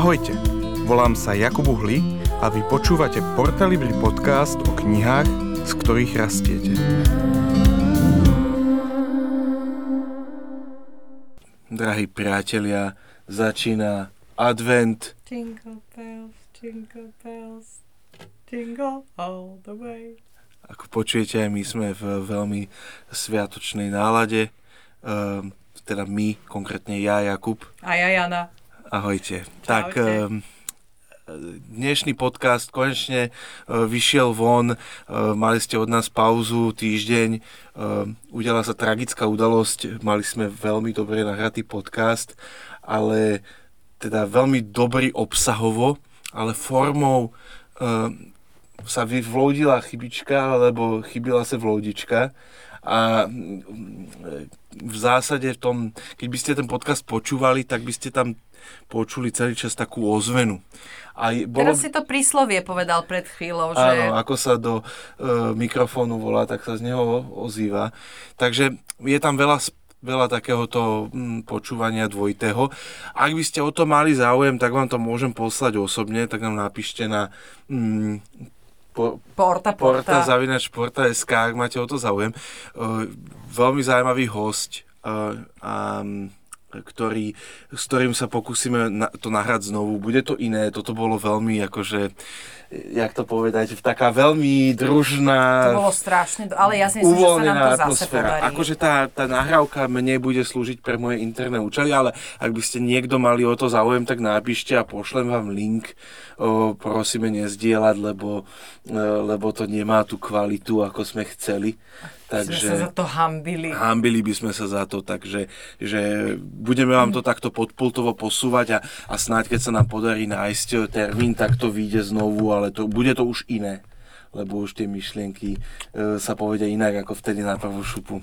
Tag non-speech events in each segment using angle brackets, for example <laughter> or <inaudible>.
Ahojte, volám sa Jakub Uhli a vy počúvate Portalibri podcast o knihách, z ktorých rastiete. Drahí priatelia, začína advent. Jingle bells, jingle bells, jingle all the way. Ako počujete, my sme v veľmi sviatočnej nálade. Ehm, teda my, konkrétne ja, Jakub. A ja, Jana. Ahojte. Čaute. Tak ehm, dnešný podcast konečne e, vyšiel von. E, Mali ste od nás pauzu týždeň. E, Udiala sa tragická udalosť. Mali sme veľmi dobre nahratý podcast, ale teda veľmi dobrý obsahovo, ale formou sa vyvlodila chybička, alebo chybila sa vlodička a v zásade v tom, keď by ste ten podcast počúvali, tak by ste tam počuli celý čas takú ozvenu. A bolo, Teraz si to príslovie povedal pred chvíľou, že Áno, ako sa do e, mikrofónu volá, tak sa z neho ozýva. Takže je tam veľa, veľa takéhoto mm, počúvania dvojitého. Ak by ste o to mali záujem, tak vám to môžem poslať osobne, tak nám napíšte na mm, po, porta, porta, porta. zavinač porta.sk, ak máte o to záujem. Uh, veľmi zaujímavý host, uh, um, ktorý, s ktorým sa pokúsime na, to nahrať znovu. Bude to iné, toto bolo veľmi akože, jak to povedať, taká veľmi družná, To bolo strašne, ale ja si myslím, že sa nám to zase podarí. Akože tá, tá nahrávka mne bude slúžiť pre moje interné účely, ale ak by ste niekto mali o to záujem, tak napíšte a pošlem vám link. O, prosíme nezdieľať, lebo, e, lebo to nemá tú kvalitu, ako sme chceli. Sme sa za to hambili. Hambili by sme sa za to, takže že budeme vám to takto podpultovo posúvať a, a snáď keď sa nám podarí nájsť termín, tak to vyjde znovu, ale to, bude to už iné lebo už tie myšlienky e, sa povedia inak ako vtedy na prvú šupu.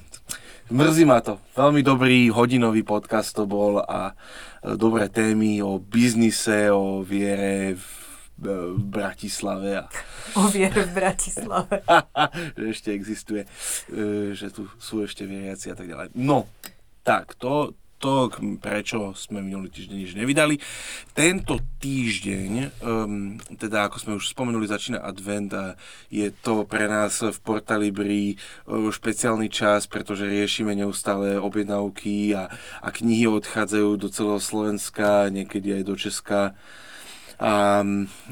Mrzí ma to. Veľmi dobrý hodinový podcast to bol a e, dobré témy o biznise, o viere v, v Bratislave a <laughs> O viere v Bratislave. <laughs> že ešte existuje, e, že tu sú ešte vieriaci a tak ďalej. No, tak, to, to prečo sme minulý týždeň nič nevydali. Tento týždeň, um, teda ako sme už spomenuli, začína advent a je to pre nás v Portalibri uh, špeciálny čas, pretože riešime neustále objednávky a, a knihy odchádzajú do celého Slovenska, niekedy aj do Česka. A,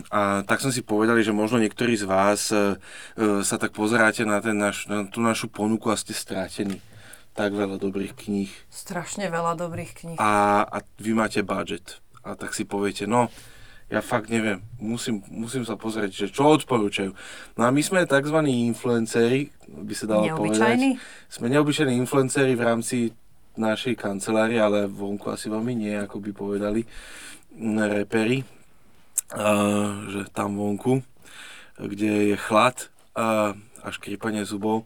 a tak som si povedali, že možno niektorí z vás e, e, sa tak pozeráte na, ten naš, na tú našu ponuku a ste strátení. Tak veľa dobrých kníh. Strašne veľa dobrých kníh. A, a vy máte budget. A tak si poviete, no, ja fakt neviem, musím, musím sa pozrieť, že čo odporúčajú. No a my sme tzv. influenceri, by sa dalo povedať. Sme neobyčajní influenceri v rámci našej kancelárie, ale vonku asi veľmi nie, ako by povedali reperi, že tam vonku, kde je chlad a, a škrípanie zubov,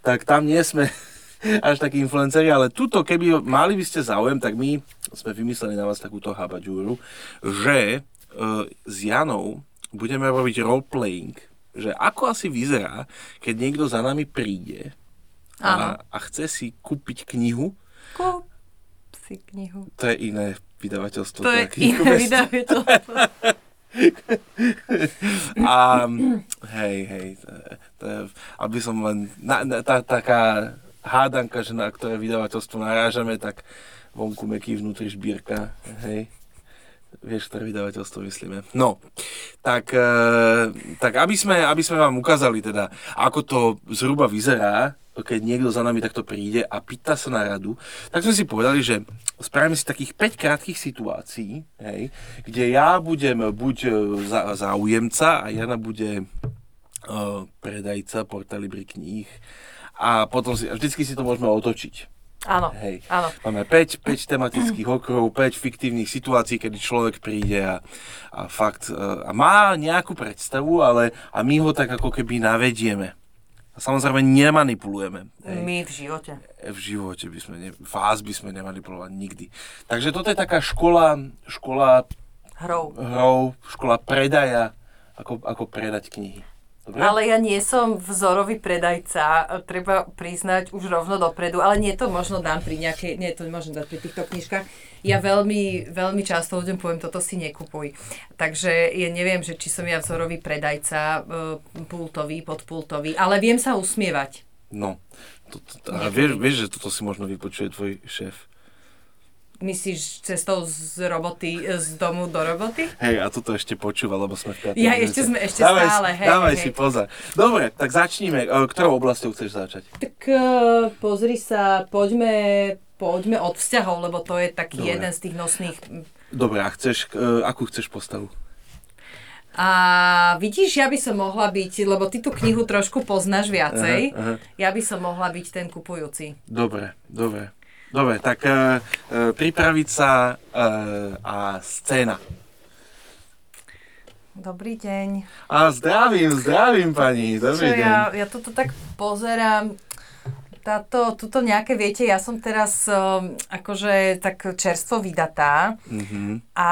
tak tam nie sme <laughs> až takí influenceri, ale tuto, keby mali by ste záujem, tak my sme vymysleli na vás takúto habaďúru, že uh, s Janou budeme robiť roleplaying, že ako asi vyzerá, keď niekto za nami príde Áno. a, a chce si kúpiť knihu, Kúp si knihu. to je iné vydavateľstvo. To je iné vydavateľstvo. <laughs> A hej, hej, to, je- aby som len, na, na, tá, taká hádanka, že na ktoré vydavateľstvo narážame, tak vonku meký vnútri šbírka, hej. Vieš, ktoré vydavateľstvo myslíme. No, tak, e, tak aby, sme, aby sme vám ukázali teda, ako to zhruba vyzerá, keď niekto za nami takto príde a pýta sa na radu, tak sme si povedali, že spravíme si takých 5 krátkých situácií, hej, kde ja budem buď e, záujemca a Jana bude uh, predajca Portalibri kníh a potom si, a vždycky si to môžeme otočiť. Áno, Hej. áno. Máme 5, 5 tematických okruhov, 5 fiktívnych situácií, kedy človek príde a, a fakt e, a má nejakú predstavu, ale a my ho tak ako keby navedieme. Samozrejme nemanipulujeme. Hej. My v živote. V živote by sme, ne, vás by sme nemanipulovali nikdy. Takže toto je taká škola, škola Hrou. hrou, škola predaja, ako, ako predať knihy. Dobre? Ale ja nie som vzorový predajca, treba priznať už rovno dopredu, ale nie to možno dám pri nejakej, nie to možno dať pri týchto knižkách. Ja veľmi, veľmi často ľuďom poviem, toto si nekupuj. Takže ja neviem, že či som ja vzorový predajca, e, pultový, podpultový, ale viem sa usmievať. No, to, to, a vieš, vieš, že toto si možno vypočuje tvoj šéf. Myslíš cestou z roboty, z domu do roboty? Hej, a toto ešte počúva, lebo sme v 5. Ja ešte sme ešte dávaj, stále, hej. Dávaj hej. si pozor. Dobre, tak začníme. E, Ktorou oblasťou chceš začať? Tak uh, pozri sa, poďme, poďme od vzťahov, lebo to je taký Dobre. jeden z tých nosných. Dobre, a chceš, e, akú chceš postavu? A vidíš, ja by som mohla byť, lebo ty tú knihu trošku poznáš viacej, Aha, aha. ja by som mohla byť ten kupujúci. Dobre, dobre. Dobre, tak uh, uh, pripraviť sa uh, a scéna. Dobrý deň. A zdravím, zdravím pani, Čo dobrý deň. ja, ja toto tak pozerám, táto, tuto nejaké, viete, ja som teraz um, akože tak čerstvo vydatá Mhm. a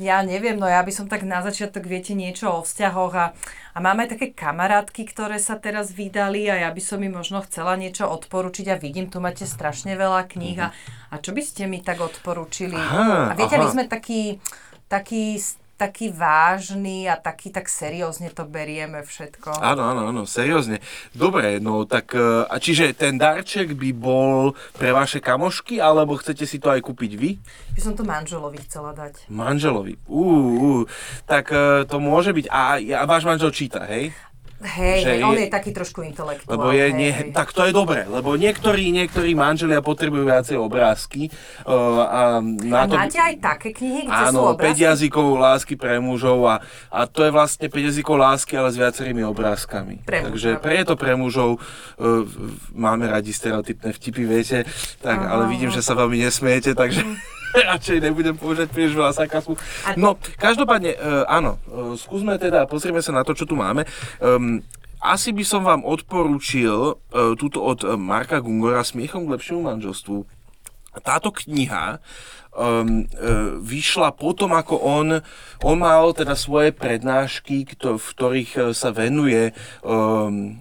ja neviem, no ja by som tak na začiatok, viete, niečo o vzťahoch a, a máme také kamarátky, ktoré sa teraz vydali a ja by som im možno chcela niečo odporučiť a vidím, tu máte strašne veľa kníh a, a čo by ste mi tak odporúčili? Aha, a viete, my aha. sme takí, takí, taký vážny a taký tak seriózne to berieme všetko. Áno, áno, áno, seriózne. Dobre, no tak, e, a čiže ten darček by bol pre vaše kamošky, alebo chcete si to aj kúpiť vy? By som to manželovi chcela dať. Manželovi. Uú, tak e, to môže byť, a, a váš manžel číta, hej? Hej, Že hej, on je- je taký trošku intelektuál. Lebo je, hej, nie, hej. tak to je dobré, lebo niektorí, niektorí manželia potrebujú viacej obrázky. Uh, a na A to, máte aj také knihy, kde sú Áno, 5 obrázky? jazykov lásky pre mužov a, a to je vlastne 5 jazykov lásky, ale s viacerými obrázkami. Pre Takže mužov. preto pre mužov uh, máme radi stereotypné vtipy, viete, tak, ale vidím, že sa veľmi nesmiete, takže <laughs> radšej nebudem používať príliš veľa sarkazmu. No, každopádne, uh, áno, uh, skúsme teda, pozrieme sa na to, čo tu máme. Um, asi by som vám odporúčil uh, túto od Marka Gungora Smiechom k lepšiemu manželstvu. Táto kniha um, uh, vyšla potom, ako on, on mal teda svoje prednášky, kto, v ktorých sa venuje um,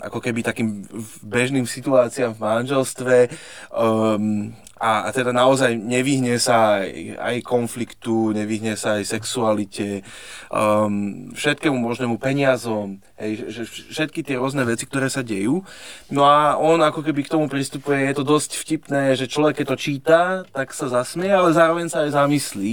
ako keby takým bežným situáciám v manželstve um, a, teda naozaj nevyhne sa aj, aj konfliktu, nevyhne sa aj sexualite, um, všetkému možnému peniazom, hej, že, všetky tie rôzne veci, ktoré sa dejú. No a on ako keby k tomu pristupuje, je to dosť vtipné, že človek keď to číta, tak sa zasmie, ale zároveň sa aj zamyslí.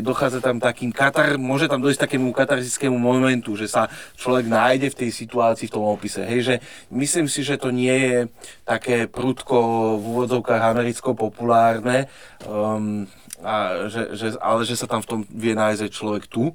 Dochádza tam takým katar, môže tam dojsť takému katarzickému momentu, že sa človek nájde v tej situácii v tom opise. Hej, že myslím si, že to nie je také prudko v úvodzovkách americko populárne, um, a že, že, ale že sa tam v tom vie nájsť aj človek tu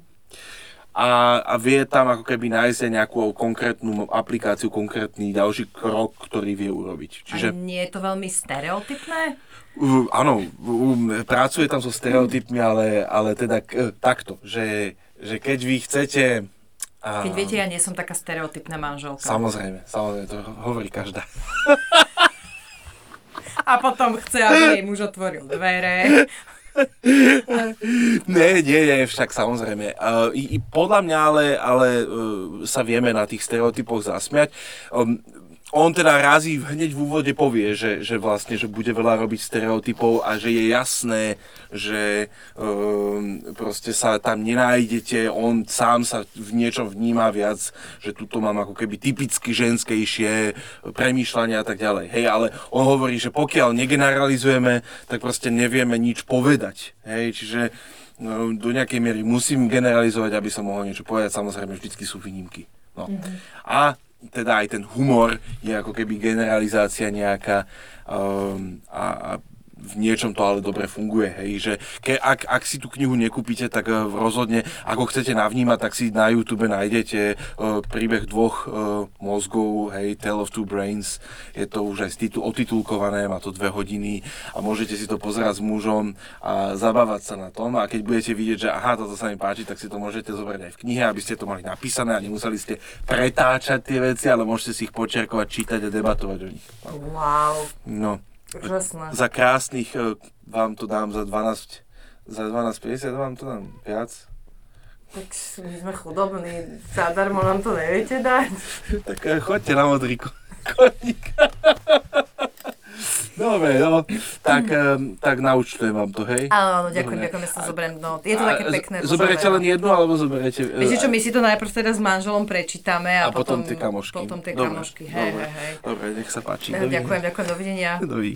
a, a vie tam ako keby nájsť aj nejakú konkrétnu aplikáciu, konkrétny ďalší krok, ktorý vie urobiť. Čiže... A nie je to veľmi stereotypné? uh, áno, uh, pracuje tam so stereotypmi, ale, ale teda k, takto, že, že keď vy chcete... A, Keď viete, ja nie som taká stereotypná manželka. Samozrejme, samozrejme, to hovorí každá. <laughs> A potom chce, aby jej muž otvoril dvere. Nie, nie, nie, však samozrejme. Uh, i podľa mňa ale, ale uh, sa vieme na tých stereotypoch zasmiať. Um, on teda razí hneď v úvode povie, že, že vlastne, že bude veľa robiť stereotypov a že je jasné, že um, proste sa tam nenájdete, on sám sa v niečom vníma viac, že tuto mám ako keby typicky ženskejšie premýšľania a tak ďalej. Hej, ale on hovorí, že pokiaľ negeneralizujeme, tak proste nevieme nič povedať. Hej, čiže no, do nejakej miery musím generalizovať, aby som mohol niečo povedať. Samozrejme, vždycky sú výnimky. No. A teda aj ten humor je ako keby generalizácia nejaká um, a, a v niečom to ale dobre funguje, hej, že ke, ak, ak si tú knihu nekúpite, tak uh, rozhodne, ako chcete navnímať, tak si na YouTube nájdete uh, príbeh dvoch uh, mozgov, hej, Tale of Two Brains, je to už aj titul, otitulkované, má to dve hodiny a môžete si to pozerať s mužom a zabávať sa na tom a keď budete vidieť, že aha, toto sa mi páči, tak si to môžete zobrať aj v knihe, aby ste to mali napísané a nemuseli ste pretáčať tie veci, ale môžete si ich počerkovať, čítať a debatovať o nich. Wow, No. Úžasné. Za krásnych e, vám to dám za 12, za 12,50 vám to dám viac. Tak my sme chudobní, zadarmo nám to neviete dať. <laughs> Tak e, choďte na modrý ko- koník. <laughs> Dobre, no. Tak, tak naučtujem vám to, hej? Áno, áno, ďakujem, Dobre. ďakujem, ja sa zoberiem. No, je to také A pekné. z- Zoberete len jednu, alebo zoberete... Viete čo, my si to najprv teda s manželom prečítame a, a potom, tie kamošky. Potom tie Dobre, kamošky, hej, dobre, hej, hej. Dobre, nech sa páči. Eh, Ďakujem, ďakujem, dovidenia. <laughs> Dovi.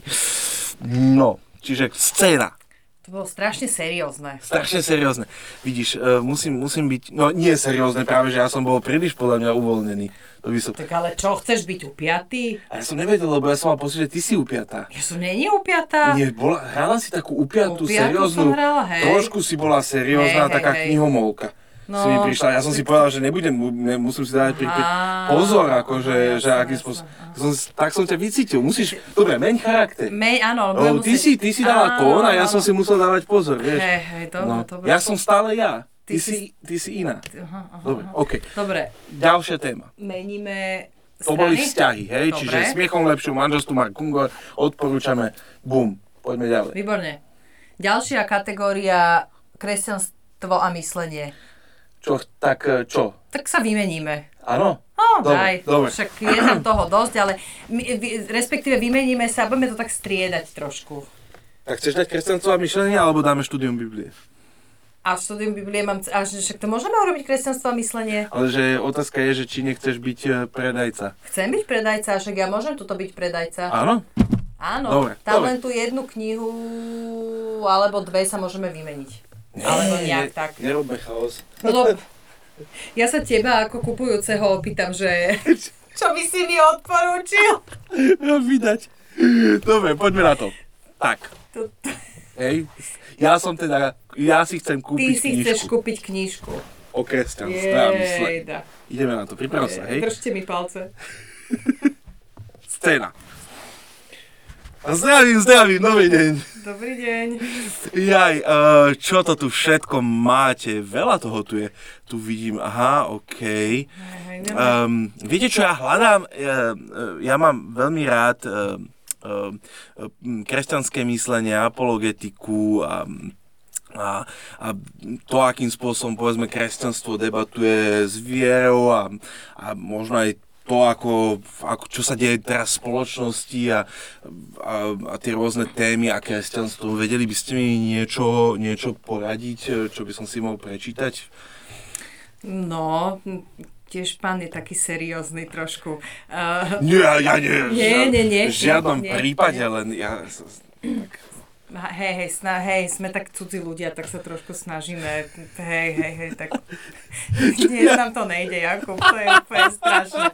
No, čiže scéna. To bolo strašne seriózne. Strašne seriózne. Vidíš, uh, musím, musím byť, no nie seriózne, práve že ja som bol príliš podľa mňa uvoľnený. Som... Tak ale čo, chceš byť upiatý? A ja som nevedel, lebo ja som mal pocit, že ty si upiatá. Ja som není upiatá. Nie, bola, hrala si takú upiatú, Upiatú serióznu, hrala, hej. trošku si bola seriózna, Hej, taká hej. knihomolka. No. si mi prišla, ja som si povedal, že nebudem, ne, musím si dať pri, pri, pozor, akože, že akým spôsobom. Som, tak som ťa vycítil, musíš, dobre, meň charakter. Mej, áno, Lebo ty si, ty si dala tón a ja som si musel dávať pozor, vieš. Hej, hej, dobre, No, dobre. ja som stále ja, ty, Ty si, ty si iná. Aha, aha, Dobre, aha. OK. Dobre, Ďalšia téma. meníme To boli strany? vzťahy, hej, Dobre. čiže smiechom lepšiu manželstvu Mark Kungo, odporúčame, bum, poďme ďalej. Výborne. Ďalšia kategória kresťanstvo a myslenie. Čo, tak e, čo? Tak sa vymeníme. Áno? No, Dobre, daj. dobre. Však je tam toho dosť, ale my, respektíve vymeníme sa a budeme to tak striedať trošku. Tak chceš dať kresťanstvo a myšlenie, alebo dáme štúdium Biblie? A štúdium Biblie mám... A že však to môžeme urobiť kresťanstvo a myslenie? Ale že otázka je, že či nechceš byť e, predajca. Chcem byť predajca, však ja môžem tuto byť predajca. Áno? Áno, Dobre, tam dobre. len tú jednu knihu alebo dve sa môžeme vymeniť. Alebo nejak tak. Nerobme chaos. No ja sa teba ako kupujúceho opýtam, že <laughs> čo by si mi odporúčil? Vydať. Dobre, poďme na to. Tak, To- hej. Ja som teda, ja si chcem Ty kúpiť si chceš knižku kúpiť knižku. o mysle. Jejda. Ideme na to, priprav sa, hej. Držte mi palce. <laughs> Scéna. Zdravím, zdravím, nový deň. Dobrý deň. Jaj, uh, čo to tu všetko máte? Veľa toho tu je. Tu vidím, aha, OK. Um, viete, čo ja hľadám? Ja, ja mám veľmi rád uh, kresťanské myslenie, apologetiku a, a, a to, akým spôsobom povedzme kresťanstvo debatuje s vierou a, a možno aj to, ako, ako, čo sa deje teraz v spoločnosti a, a, a tie rôzne témy a kresťanstvo. Vedeli by ste mi niečo, niečo poradiť, čo by som si mohol prečítať? No, tiež pán je taký seriózny trošku. Uh, <laughs> Nie, ja, nie. Nie, nie, nie, V žiadnom nie, prípade, nie. len ja... tak- hej, hej, sna, hej, sme tak cudzí ľudia, tak sa trošku snažíme. Hej, hej, hej, tak... <laughs> Nie, nám to nejde, Jakub, to je úplne strašné.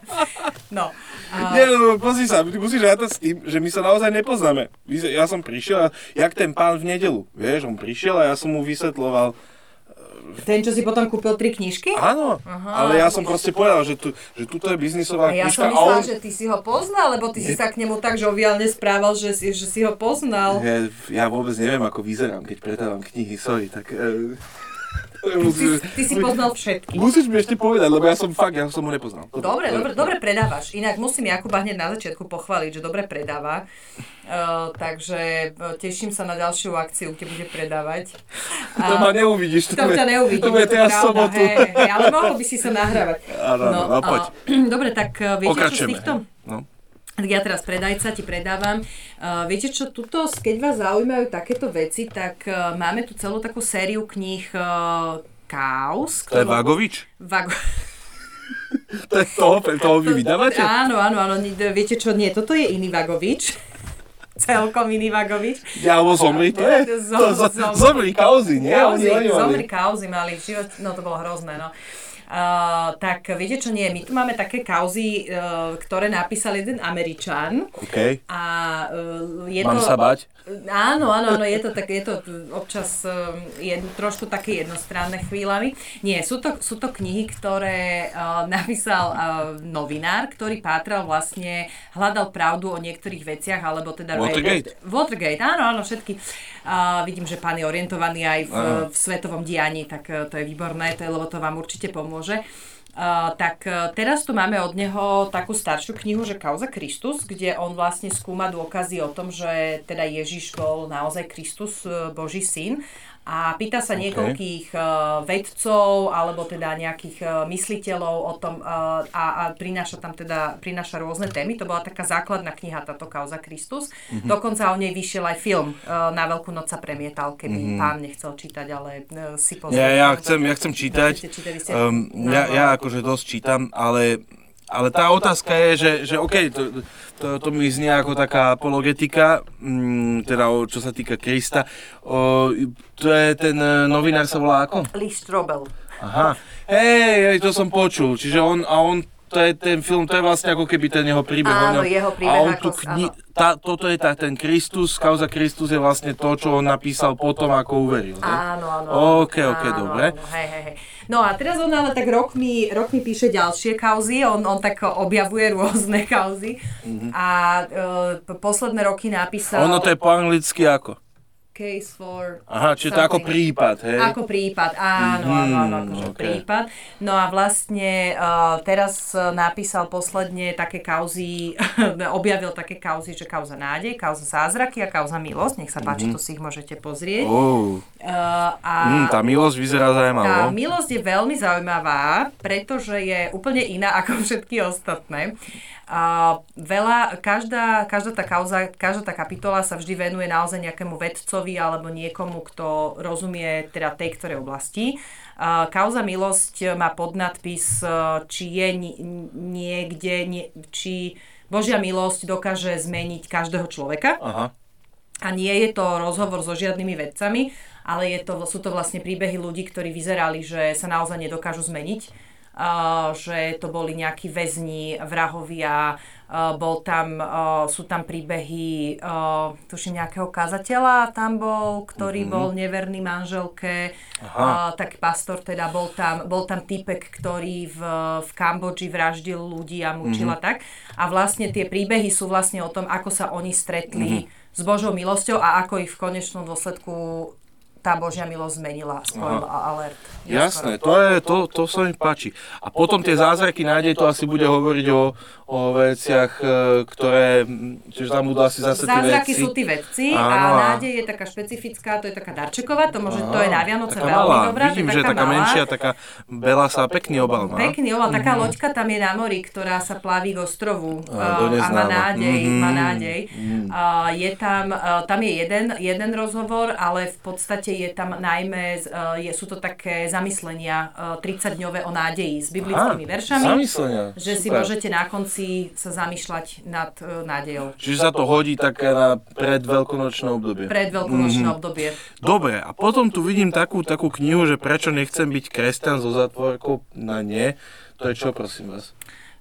No. A, Nie, no, pozri sa, ty musíš rátať s tým, že my sa naozaj nepoznáme. Ja som prišiel, a- jak ten pán v nedelu, vieš, on prišiel a ja som mu vysvetloval, ten, čo si potom kúpil tri knižky? áno, Aha. ale ja som proste povedal, že, tu, že tuto je biznisová ja knižka som a myslela, on... že ty si ho poznal, lebo ty si sa k nemu tak žoviálne správal, že si, že si ho poznal. Ja, ja vôbec neviem, ako vyzerám, keď predávam knihy, sorry, tak... Ty, si- ty si poznal všetky. Musíš mi ešte povedať, lebo ja som fakt, ja som ho nepoznal. Dobre, dobre, dobre predávaš. Inak musím Jakuba hneď na začiatku pochváliť, že dobre predáva. Uh, takže uh, teším sa na ďalšiu akciu, kde bude predávať. To ma neuvidíš. To ťa neuvidím, To bude to teraz sobotu. hej, hej, ale mohol by si sa nahrávať. Áno, áno, no, poď. a, <clears throat> dobre, tak uh, viete čo z Pokračujeme. týchto? No. Tak ja teraz predajca ti predávam. Uh, viete čo, tuto, keď vás zaujímajú takéto veci, tak uh, máme tu celú takú sériu kníh uh, Kaus. To je Vagovič? Vago- <laughs> To je toho, toho vy vydávate? Áno, áno, áno. Viete čo, nie, toto je iný Vagovič. <laughs> Celkom iný Vagovič. Ja, alebo zomri, to je? <laughs> Zom- To, zo, zom- zomri kauzy, nie? Kauzy, zomri kauzy mali v živote, no to bolo hrozné, no. Uh, tak viete čo nie, my tu máme také kauzy, uh, ktoré napísal jeden Američan OK. a uh, je Mám to... sa bať? Áno, áno, áno, je to, tak, je to občas um, je trošku také jednostranné chvíľami. Nie, sú to, sú to knihy, ktoré uh, napísal uh, novinár, ktorý pátral vlastne, hľadal pravdu o niektorých veciach, alebo teda... Watergate? Watergate, áno, áno, všetky. Uh, vidím, že pán je orientovaný aj v, v svetovom dianí, tak to je výborné, to je, lebo to vám určite pomôže. Tak uh, teraz tu máme od neho takú staršiu knihu, že Kauza Kristus, kde on vlastne skúma dôkazy o tom, že teda Ježiš bol naozaj Kristus, uh, Boží syn a pýta sa okay. niekoľkých uh, vedcov alebo teda nejakých uh, mysliteľov o tom uh, a, a prináša tam teda prináša rôzne témy. To bola taká základná kniha táto Kauza Kristus. Mm-hmm. Dokonca o nej vyšiel aj film uh, na Veľkú noc sa premietal, keby mm-hmm. pán nechcel čítať, ale uh, si pozrieť. Ja, ja, chcem, ja chcem čítať. Um, ja, ja akože dosť čítam, ale ale tá otázka je, že, že OK, to, to, to mi znie ako taká apologetika, mm, teda o, čo sa týka Krista. O, to je ten e, novinár sa volá ako? Lee Strobel. Aha, hej, to som počul. Čiže on, a on to je ten film, to je vlastne ako keby ten jeho príbeh. Áno, jeho príbeh. A on tu kni- tá, toto je tá, ten Kristus, kauza Kristus je vlastne to, čo on napísal potom, ako uveril. Áno, áno. OK, OK, áno, dobre. Áno, hej, hej, hej. No a teraz on ale tak rok mi, rok mi píše ďalšie kauzy, on, on tak objavuje rôzne kauzy mm-hmm. a uh, posledné roky napísal... Ono to je po anglicky ako? Case for... Aha, čiže to ako prípad, hej? Ako prípad, áno, mm, áno, áno, akože okay. prípad. No a vlastne uh, teraz napísal posledne také kauzy, <laughs> objavil také kauzy, že kauza nádej, kauza zázraky a kauza milosť, nech sa páči, mm-hmm. to si ich môžete pozrieť. Oh. Uh, a mm, tá milosť vyzerá zaujímavá. Tá milosť je veľmi zaujímavá, pretože je úplne iná ako všetky ostatné. A veľa, každá, každá tá kauza, každá tá kapitola sa vždy venuje naozaj nejakému vedcovi alebo niekomu, kto rozumie teda tej ktorej oblasti. A kauza milosť má podnadpis, či je niekde, nie, či Božia milosť dokáže zmeniť každého človeka. Aha. A nie je to rozhovor so žiadnymi vedcami, ale je to, sú to vlastne príbehy ľudí, ktorí vyzerali, že sa naozaj nedokážu zmeniť že to boli nejakí väzni, vrahovia, bol tam, sú tam príbehy, tuším nejakého kazateľa tam bol, ktorý mm-hmm. bol neverný manželke, Aha. tak pastor teda bol tam, bol tam typek, ktorý v, v Kambodži vraždil ľudí a mučil mm-hmm. tak. A vlastne tie príbehy sú vlastne o tom, ako sa oni stretli mm-hmm. s Božou milosťou a ako ich v konečnom dôsledku tá Božia milosť zmenila. Spoil alert. Jasné, to, je, to, to sa mi páči. A potom tie zázraky nádej, to asi bude hovoriť o, o veciach, e, ktoré, čiže tam budú asi zase tie Zázraky sú tí vedci Áno, a nádej je taká špecifická, to je taká darčeková, to, môže, to je na Vianoce veľmi malá. dobrá. Vidím, že taká malá. menšia, taká belá sa, pekný obal má. Pekný obal, taká mm-hmm. loďka tam je na mori, ktorá sa plaví k ostrovu a, a má nádej. Mm-hmm. Má nádej. Mm-hmm. A, je tam, tam je jeden, jeden rozhovor, ale v podstate je tam najmä, uh, je, sú to také zamyslenia uh, eh, 30-dňové o nádeji s biblickými Aha, veršami. Zamyslenia, Že super. si môžete na konci sa zamýšľať nad uh, nádejou. Čiže sa to hodí také na predveľkonočné obdobie. Predveľkonočné mm-hmm. obdobie. Dobre, a potom tu vidím takú, takú knihu, že prečo nechcem byť kresťan so zatvorkou na nie. To je čo, prosím vás?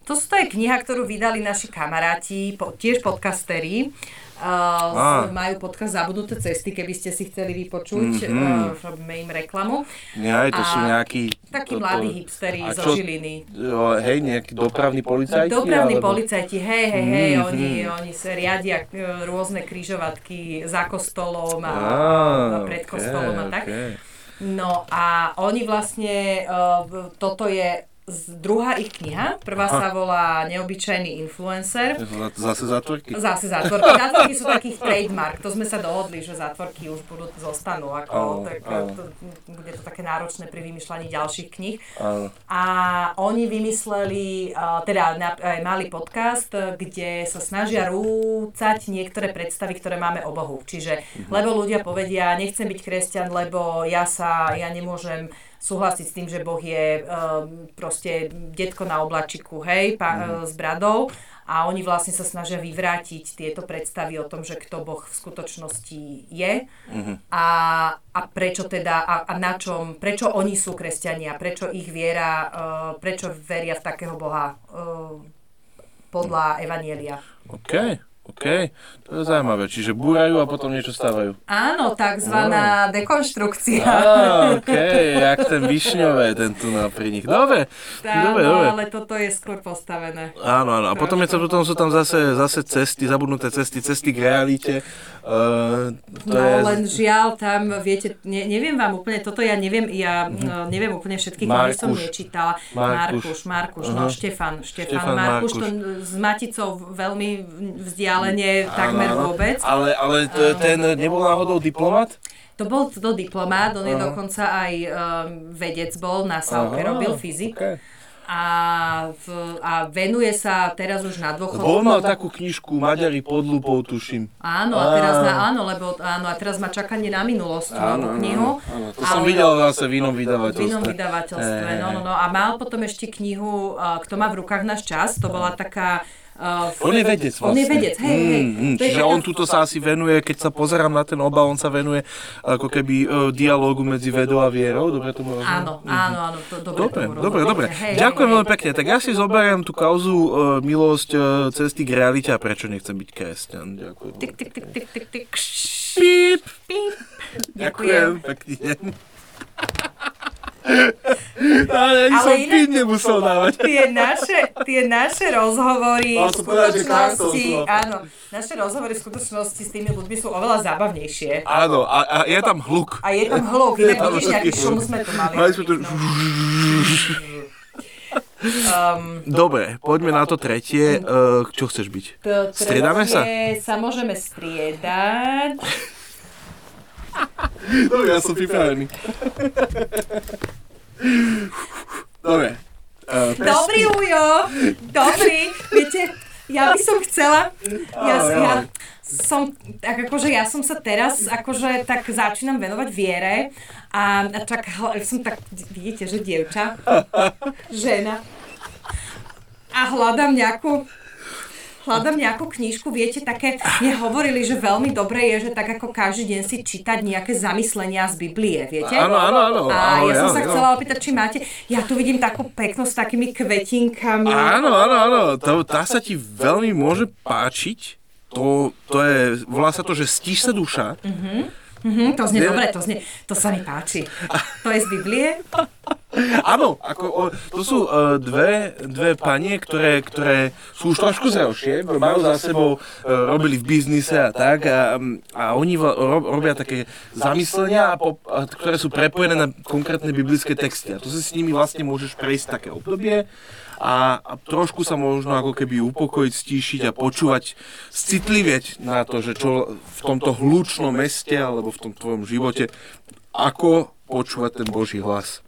To, to je kniha, ktorú vydali naši kamaráti, po, tiež podcasteri. Uh, majú podcast Zabudnuté cesty, keby ste si chceli vypočuť, mm-hmm. uh, robíme im reklamu. Nie, to a sú nejakí... Takí mladí hipsteri zo Žiliny. Hej, nejakí dopravní policajti? Dopravní alebo... policajti, hej, hej, hej, mm-hmm. oni, oni sa riadia uh, rôzne kryžovatky za kostolom a, ah, a pred okay, kostolom a tak. Okay. No a oni vlastne, uh, toto je druhá ich kniha. Prvá Aha. sa volá Neobyčajný influencer. Zase zátvorky? Zase zátvorky. Zátvorky sú takých trademark. To sme sa dohodli, že zátvorky už budú, zostanú. Ako, áno, tak, áno. To, bude to také náročné pri vymýšľaní ďalších kníh. A oni vymysleli, teda mali podcast, kde sa snažia rúcať niektoré predstavy, ktoré máme o Bohu. Čiže, mhm. lebo ľudia povedia, nechcem byť kresťan, lebo ja sa, ja nemôžem súhlasiť s tým, že Boh je um, proste detko na oblačiku, hej, pa, mm. s bradou a oni vlastne sa snažia vyvrátiť tieto predstavy o tom, že kto Boh v skutočnosti je mm-hmm. a, a prečo teda, a, a na čom, prečo oni sú kresťania, prečo ich viera, uh, prečo veria v takého Boha uh, podľa Evanielia. OK. OK, to je zaujímavé. Čiže búrajú a potom niečo stávajú. Áno, takzvaná dekonštrukcia. Á, OK, jak ten višňové, ten tunel pri nich. Dobre, Áno, dobre, dobre. ale toto je skôr postavené. Áno, áno. A potom, je to, potom sú tam zase, zase cesty, zabudnuté cesty, cesty k realite. Uh, to No je... len žiaľ, tam, viete, ne, neviem vám úplne, toto ja neviem, ja no, neviem úplne všetky knihy som. Markuš. nečítala. Markuš. Markuš, no. Štefan, Štefan, Štefan Markuš, Markuš. to s Maticou veľmi vzdialene takmer Áno, áno. vôbec. Ale, ale to, ten nebol náhodou diplomat? To bol to diplomát, on je Aha. dokonca aj um, vedec bol, na Sauke robil fyzik. okay. A, v, a venuje sa teraz už na Lebo on dôchodku. mal takú knižku Maďari pod lupou, tuším. Áno, a teraz na, áno, lebo áno, a teraz má čakanie na minulosť novú knihu. áno. To som videl zase v inom v vydavateľstve. inom vydavateľstve, no, no, no. A mal potom ešte knihu Kto má v rukách náš čas, to bola taká... Uh, On je vedec vlastne. On je vedec, hej, hej. Mm, mm, čiže on tuto sa asi venuje, keď sa pozerám na ten obal, on sa venuje ako keby uh, dialógu medzi vedou a vierou, dobre tomu rozumiem? Áno, áno, áno, to, dobre, Dobre, tomu dobre, dobre. Hej, Ďakujem veľmi pekne. Tak ja si zoberiem tú kauzu uh, milosť uh, cesty k realite a prečo nechcem byť kresťan. Ďakujem. Tik, tik, tik, tik, tik, tik. Píp. píp. Ďakujem. Ďakujem. Pekný deň. <laughs> Ale ani Ale som pín nemusel dávať. Tie naše, tie naše rozhovory v skutočnosti, no. áno, naše rozhovory v skutočnosti s tými ľuďmi sú oveľa zábavnejšie. Áno, a, a je tam hluk. A je tam hluk, Je inak tam vidíš, nejaký šum sme tu mali. Mali sme tu... No. Um, Dobre, poďme na to tretie. Uh, čo chceš byť? Striedame sa? sa môžeme striedať. Dobre, ja som pripravený. Dobre. Uh, Dobrý, Ujo! Dobrý! Viete, ja by som chcela... Ja, ja som, tak akože ja som sa teraz, akože tak začínam venovať viere a, a tak som tak, vidíte, že dievča, žena a hľadám nejakú hľadám nejakú knižku, viete, také, mne hovorili, že veľmi dobre je, že tak ako každý deň si čítať nejaké zamyslenia z Biblie, viete? Áno, áno, áno. A áno, ja som áno, sa áno. chcela opýtať, či máte, ja tu vidím takú peknú s takými kvetinkami. Áno, áno, áno. To, tá sa ti veľmi môže páčiť. To, to je, volá sa to, že stíš sa duša. Mhm, to znie Nie. dobre, to, znie, to sa mi páči. To je z Biblie? <laughs> Áno, ako, o, to sú uh, dve, dve panie, ktoré, ktoré sú už trošku zrelšie, majú za sebou, uh, robili v biznise a tak a, a oni ro, robia také zamyslenia, a po, a, ktoré sú prepojené na konkrétne biblické texty. A to si s nimi vlastne môžeš prejsť také obdobie a, a trošku sa možno ako keby upokojiť, stíšiť a počúvať, citlivieť na to, že čo v tomto hlučnom meste alebo v tom tvojom živote, ako počúvať ten Boží hlas.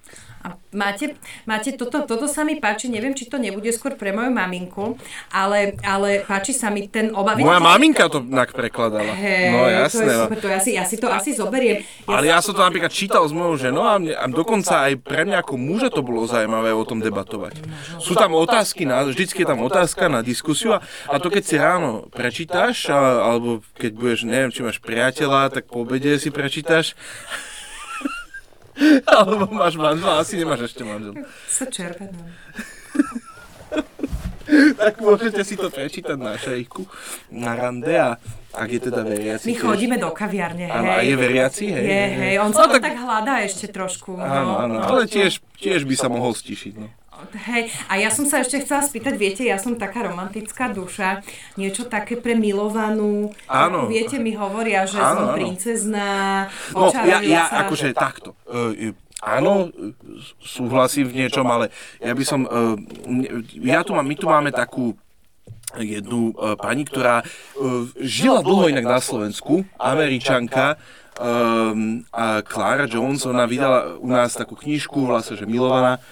A máte, máte toto, toto sa mi páči, neviem, či to nebude skôr pre moju maminku, ale, ale páči sa mi ten oba. Viete, Moja maminka to tak prekladala. Hej, no to jasné. je No. super, to ja, si, ja si to asi zoberiem. Ja Ale ja som to napríklad čítal s mojou ženou a, mne, a dokonca aj pre mňa ako muža to bolo zaujímavé o tom debatovať. Sú tam otázky, na, vždycky je tam otázka na diskusiu a, a to keď si ráno prečítaš, a, alebo keď budeš, neviem, či máš priateľa, tak po obede si prečítaš. Alebo máš manžela, asi nemáš ešte manžel. sa červenám. <laughs> Tak môžete si to prečítať na šejku, na rande a ak je teda veriaci. My chodíme do kaviarne, Áno, a je hej. veriaci, hej? Je, hej, on No, sa no, tak- tak hľadá ešte trošku. Áno, no. áno, ale tiež, tiež by sa mohol stišiť. No. Hej, a ja som sa ešte chcela spýtať, viete, ja som taká romantická duša, niečo také pre milovanú. Áno. Viete, mi hovoria, že Áno, som áno. princezná, No, ja, ja sa. akože takto. Áno, e, súhlasím v niečom, ale ja by som... Uh, ja tu mám, my tu máme takú jednu uh, pani, ktorá uh, žila dlho inak na Slovensku, američanka, um, a Clara Jones, ona vydala u nás takú knižku, sa, že Milovaná.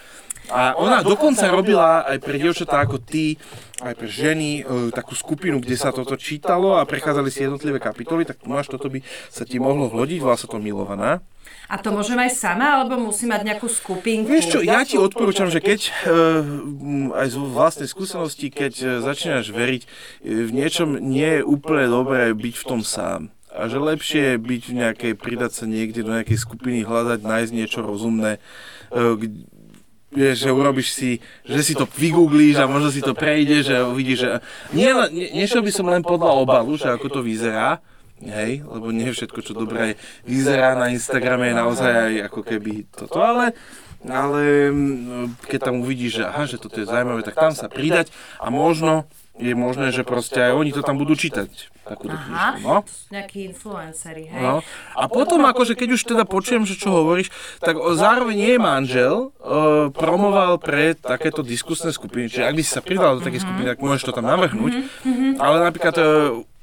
A ona dokonca robila aj pre dievčatá ako ty, aj pre ženy, e, takú skupinu, kde sa toto čítalo a prechádzali si jednotlivé kapitoly, tak máš, toto by sa ti mohlo hodiť, volá sa to Milovaná. A to môžem aj sama, alebo musím mať nejakú skupinku? Vieš čo, ja ti odporúčam, že keď, e, aj z vlastnej skúsenosti, keď e, začínaš veriť, v niečom nie je úplne dobré byť v tom sám. A že lepšie je byť v nejakej, pridať sa niekde do nejakej skupiny, hľadať, nájsť niečo rozumné, vieš, že urobíš si, že si to vygooglíš a možno si to prejdeš a uvidíš, že... Nie, nie, nešiel by som len podľa obalu, že ako to vyzerá, hej, lebo nie všetko, čo dobre vyzerá na Instagrame je naozaj aj ako keby toto, ale ale mm, keď tam uvidíš, že aha, že toto je zaujímavé, tak tam sa pridať a možno je možné, že proste aj oni to tam budú čítať. Takúto Aha, knižku, no. nejakí influenceri, hej. No. A potom, akože keď už teda počujem, že čo hovoríš, tak zároveň nie manžel uh, promoval pre takéto diskusné skupiny. Čiže ak by si sa pridal do takej skupiny, tak môžeš to tam navrhnúť. Ale napríklad uh,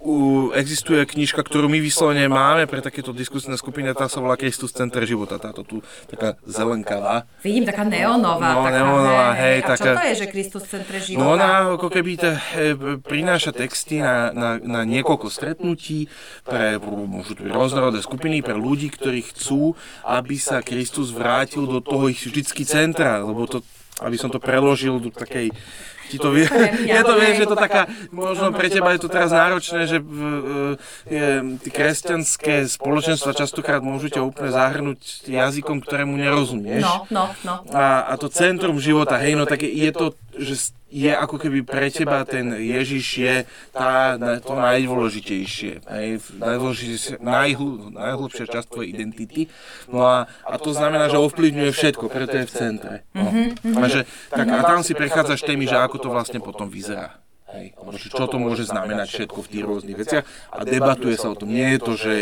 u, existuje knižka, ktorú my vyslovene máme pre takéto diskusné skupiny, tá sa volá Kristus Center života, táto tu taká zelenkavá. Vidím, taká neonová. No, taká, neonová, hej, A čo taká- to je, že Kristus v centre života? No ona ako keby te, e, prináša texty na, na, na niekoľko stretnutí pre, môžu to rôznorodé skupiny, pre ľudí, ktorí chcú, aby sa Kristus vrátil do toho ich vždycky centra, lebo to, aby som to preložil do takej ti to vie, <laughs> ja to viem, že to taká, možno pre teba je to teraz náročné, že e, tí kresťanské spoločenstva častokrát môžu ťa úplne zahrnúť jazykom, ktorému nerozumieš. No, no, no. A, a to centrum života, hej, no tak je, je to, že je ako keby pre teba ten Ježiš je tá, to najdôležitejšie, hej, najdôležitejšie, najhl, najhlbšia časť tvojej identity. No a, a to znamená, že ovplyvňuje všetko, preto je v centre. No. A, že, tak, a tam si prechádzaš témy, že ako to vlastne potom vyzerá. Hej, čo to môže znamenať všetko v tých rôznych veciach a debatuje sa o tom. Nie je to, že,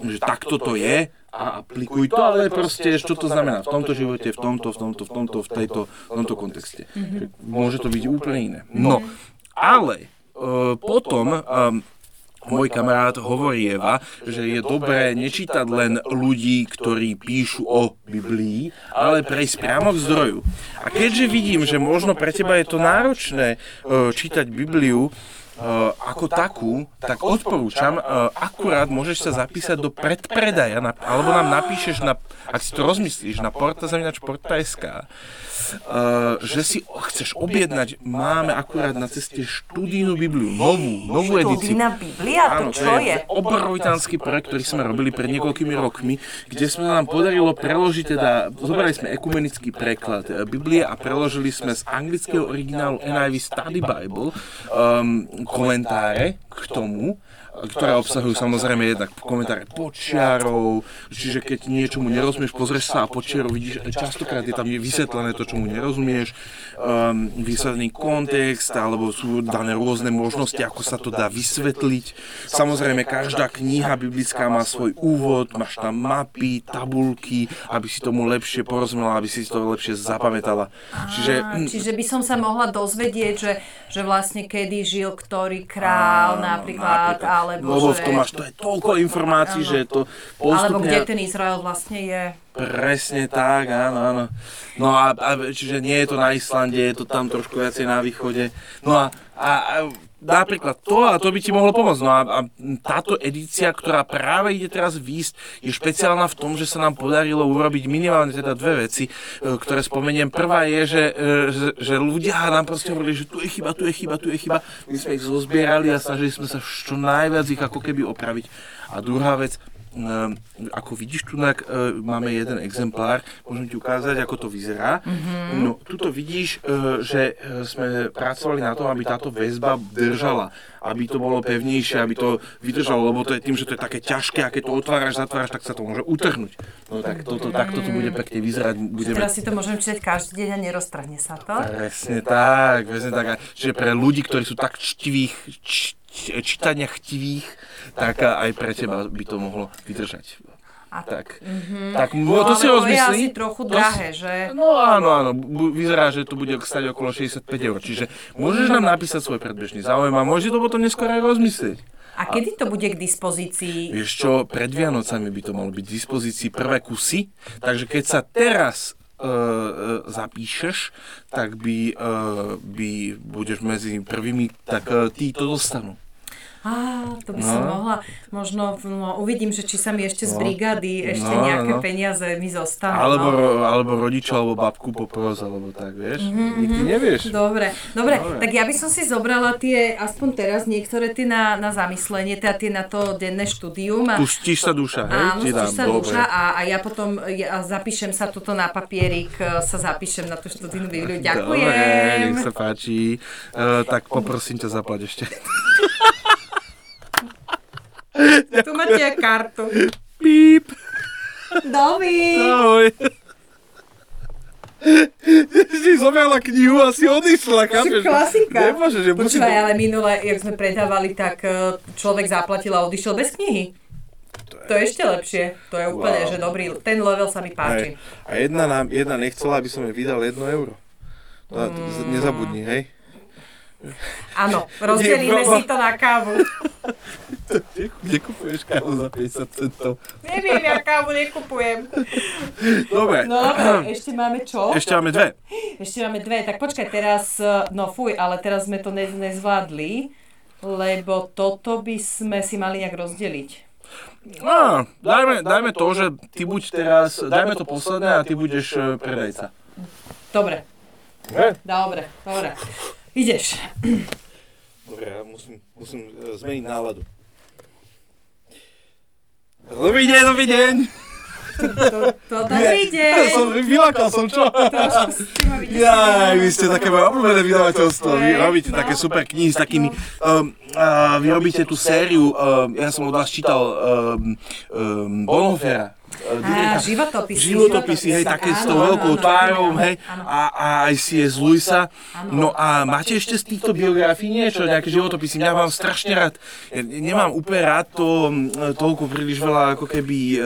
že takto to je a aplikuj to, ale proste, čo to znamená v tomto živote, v tomto, v tomto, v tomto, v tejto, v tomto kontexte. Že Môže to byť úplne iné. No, ale e, potom um, môj kamarát hovorí Eva, že je dobré nečítať len ľudí, ktorí píšu o Biblii, ale prejsť priamo k zdroju. A keďže vidím, že možno pre teba je to náročné e, čítať Bibliu, Uh, ako takú, tak odporúčam, uh, akurát môžeš sa zapísať do predpredaja, alebo nám napíšeš, na, ak si to rozmyslíš, na porta.porta.sk, uh, že si chceš objednať, máme akurát na ceste študijnú Bibliu, novú, novú edíciu. Študijná Biblia, to čo je? obrovitánsky projekt, ktorý sme robili pred niekoľkými rokmi, kde sme nám podarilo preložiť, teda, zobrali sme ekumenický preklad eh, Biblie a preložili sme z anglického originálu NIV Study Bible um, komentáre k tomu, ktoré obsahujú samozrejme jednak komentáre počiarov, čiže keď niečomu nerozumieš, pozrieš sa a počiarov vidíš, častokrát je tam vysvetlené to, čomu nerozumieš, um, vysvetlený kontext, alebo sú dané rôzne možnosti, ako sa to dá vysvetliť. Samozrejme, každá kniha biblická má svoj úvod, máš tam mapy, tabulky, aby si tomu lepšie porozumela, aby si to lepšie zapamätala. Čiže, Á, čiže by som sa mohla dozvedieť, že, že vlastne kedy žil ktorý král Áno, napríklad, alebo lebo že... v tom máš to je toľko informácií, že to Alebo postupne... kde ten Izrael vlastne je. Presne tak, áno, áno. No a, a čiže nie je to na Islande, je to tam trošku viacej na východe. No a, a, a napríklad to a to by ti mohlo pomôcť. No a, a táto edícia, ktorá práve ide teraz výjsť, je špeciálna v tom, že sa nám podarilo urobiť minimálne teda dve veci, e, ktoré spomeniem. Prvá je, že, e, že, že ľudia nám proste hovorili, že tu je chyba, tu je chyba, tu je chyba. My sme ich zozbierali a snažili sme sa čo najviac ich ako keby opraviť. A druhá vec, ako vidíš, tu e, máme jeden exemplár, môžem ti ukázať, ako to vyzerá. Mm-hmm. No, tuto vidíš, e, že e, sme pracovali na tom, aby táto väzba držala, aby to bolo pevnejšie, aby to vydržalo, lebo to je tým, že to je také ťažké a keď to otváraš, zatváraš, tak sa to môže utrhnúť. No tak toto, takto to bude pekne vyzerať. Budeme Teraz si to môžem čítať každý deň a neroztrhne sa to. Presne tak, presne tak. Čiže pre ľudí, ktorí sú tak čtivých, č, č, čítania chtivých, tak aj pre teba by to mohlo vydržať. A Tak, Mhm. tak No, no, to si to je rozmyslí. asi trochu To drahé, že? No áno, áno, vyzerá, že to bude stať okolo 65 eur. Čiže môžeš nám napísať svoj predbežný záujem a môžeš to potom neskôr aj rozmyslieť. A kedy to bude k dispozícii? Vieš čo, pred Vianocami by to malo byť v dispozícii prvé kusy, takže keď sa teraz zapíšeš, tak by, e, by budeš medzi prvými, tak e, tí to dostanú. Á, to by som No. mohla, možno no, uvidím, že či sa mi ešte z No. brigády ešte No, nejaké no. peniaze mi zostanú. Alebo, no. alebo rodiča, alebo babku popros, alebo tak, vieš? Nikdy nevieš. Dobre, dobre, Dobre. tak ja by som si zobrala tie, aspoň teraz niektoré tie na, na zamyslenie, teda tie na to denné štúdium. A, Pustíš sa duša, hej? Áno, spíš sa dobre. duša a, a ja potom ja zapíšem sa tuto na papierik, e, sa zapíšem na tú študijnú bibliu. Dobre, Ďakujem. nech sa páči. Uh, tak poprosím ťa zaplať ešte. <laughs> Tu máte kartu. Píp. Dovi. Ahoj. Si zobrala knihu a si odišla, chápeš? klasika. Nemôže, že musí... Počúvaj, ale minule, jak sme predávali, tak e, človek zaplatil a odišiel bez knihy. To je ešte lepšie. To je úplne, Wow. že dobrý. Ten level sa mi Hej. páči. A jedna, nám, jedna nechcela, aby som jej vydal jedno euro. To, to, nezabudni, hej? Áno, rozdelíme si to na kávu. <laughs> Kde, kupuješ kávu za 50 centov? Neviem, ja kávu nekupujem. Dobre, No ešte máme čo? ešte máme dve. Ešte máme dve, tak počkaj, teraz, e, no fuj, ale teraz sme to ne, nezvládli, lebo toto by sme si mali nejak rozdeliť. Á, dajme, dajme to, že ty buď teraz, dajme to posledné a ty budeš e, predajca. Dobre, Dobre? dobre, dobre. Ideš. Dobre, ja musím, musím e, zmeniť náladu. Dobrý deň, dobrý deň. To, to dobrý deň. <laughs> Som, vylakal som, čo? Jaj, vy ste také moje obľúbené vydavateľstvo. Vy robíte také super knihy s takými... Um, uh, vy robíte tú sériu, um, ja som od vás čítal um, um, Bonhofera. Á, životopisy. životopisy, hej, také s tou Áno, veľkou áno, tvárou, áno, hej, áno. a, a aj si je z Luisa. Áno. No a máte ešte z týchto biografií niečo, nejaké životopisy? Mňa mám strašne rád, ja nemám úplne rád to, toľko príliš veľa ako keby e,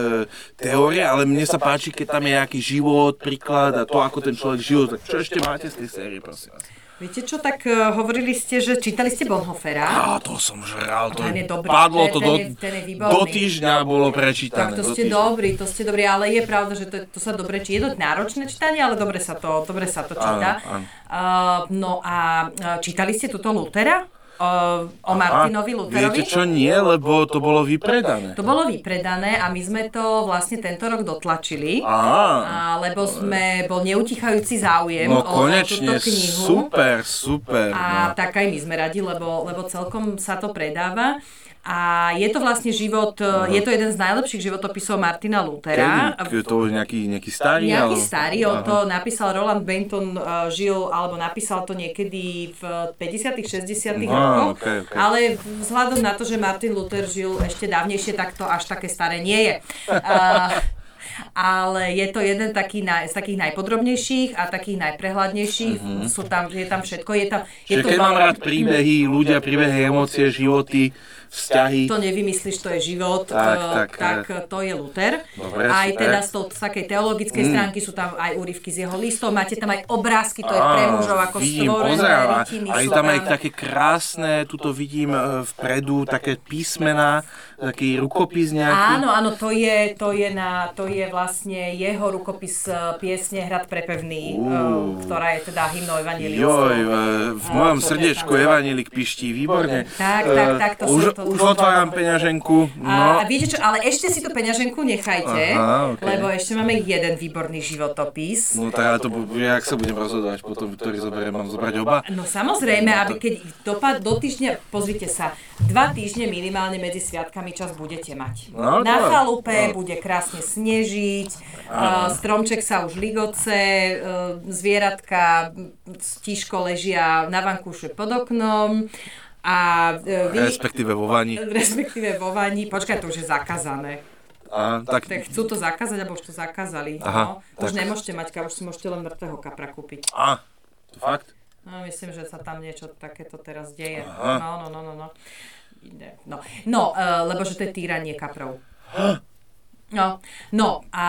teórie, ale mne sa páči, keď tam je nejaký život, príklad a to, ako ten človek žil. Tak čo ešte máte z tej série, prosím vás? Viete čo, tak uh, hovorili ste, že čítali ste Bonhofera. Á, to som žral, to Ten je dobrý, padlo ten- to ten do, je- ten je výborný. do týždňa bolo prečítané. Tak to do ste týždňa. dobrí, to ste dobrí, ale je pravda, že to, to sa dobre číta. Je to náročné čítanie, ale dobre sa to, dobre sa to číta. Áno, áno. Uh, no a uh, čítali ste túto Lutera? O Martinovi Luterovi? Viete čo, nie, lebo to bolo vypredané. To bolo vypredané a my sme to vlastne tento rok dotlačili. Aha. A, lebo sme, bol neutichajúci záujem No o konečne, túto knihu. super, super. A no. tak aj my sme radi, lebo, lebo celkom sa to predáva. A je to vlastne život, je to jeden z najlepších životopisov Martina Lutera. Kedy? To už nejaký, nejaký starý? Nejaký ale- starý, on Aha. to napísal Roland Benton, uh, žil, alebo napísal to niekedy v 50 60 No, rokoch, okej, okej. ale vzhľadom na to, že Martin Luther žil ešte dávnejšie, tak to až také staré nie je. Uh, ale je to jeden taký naj, z takých najpodrobnejších a takých najprehľadnejších. Sú tam, je tam všetko. Je tam, je. Čiže to keď mám rád príbehy, ľudia, príbehy, emócie, životy, vzťahy. to nevymyslíš, to je život, Tak, eh, tak, tak eh. to je Luther. Dobre, aj super. teda z, toho, z takej teologickej stránky sú tam aj úryvky z jeho listov, máte tam aj obrázky, to je pre mužov ako stvorené rytiny a je sú tam aj také krásne, tuto vidím vpredu, také písmená, taký rukopis nejaký. Áno, áno, to je, to je, na, to je vlastne jeho rukopis eh, piesne Hrad prepevný, uh, ktorá je teda hymnou evangelistov. Joj, v mojom to tam. Evanielik piští, výborne. Tak, tak, tak, to sú- už, to- už otváram peňaženku. A, No, a viete čo, ale ešte si tú peňaženku nechajte, Aha, okej. lebo ešte máme jeden výborný životopis. no tak ale to jak sa budem rozhodovať potom, ktorý zoberiem, mám zobrať oba. No samozrejme, aby keď dopad do týždňa, pozrite sa, dva týždne minimálne medzi sviatkami čas budete mať. No, Na chalupe no. bude krásne snežiť, uh, stromček sa už ligoce, uh, zvieratka tížko ležia na vankúše pod oknom a uh, vy, Respektíve vo vani. respektíve vo vani, počkaj, to už je zakázané. A, tak, Tak chcú to zakázať, alebo už to zakázali. Aha, no. Už tak. nemôžete mať, ka- už si môžete len mŕtvého kapra kúpiť. a, to fakt? No, myslím, že sa tam niečo takéto teraz deje. Aha. No, no, no, no, no. No, no uh, lebo že to je týranie kaprov. No, no a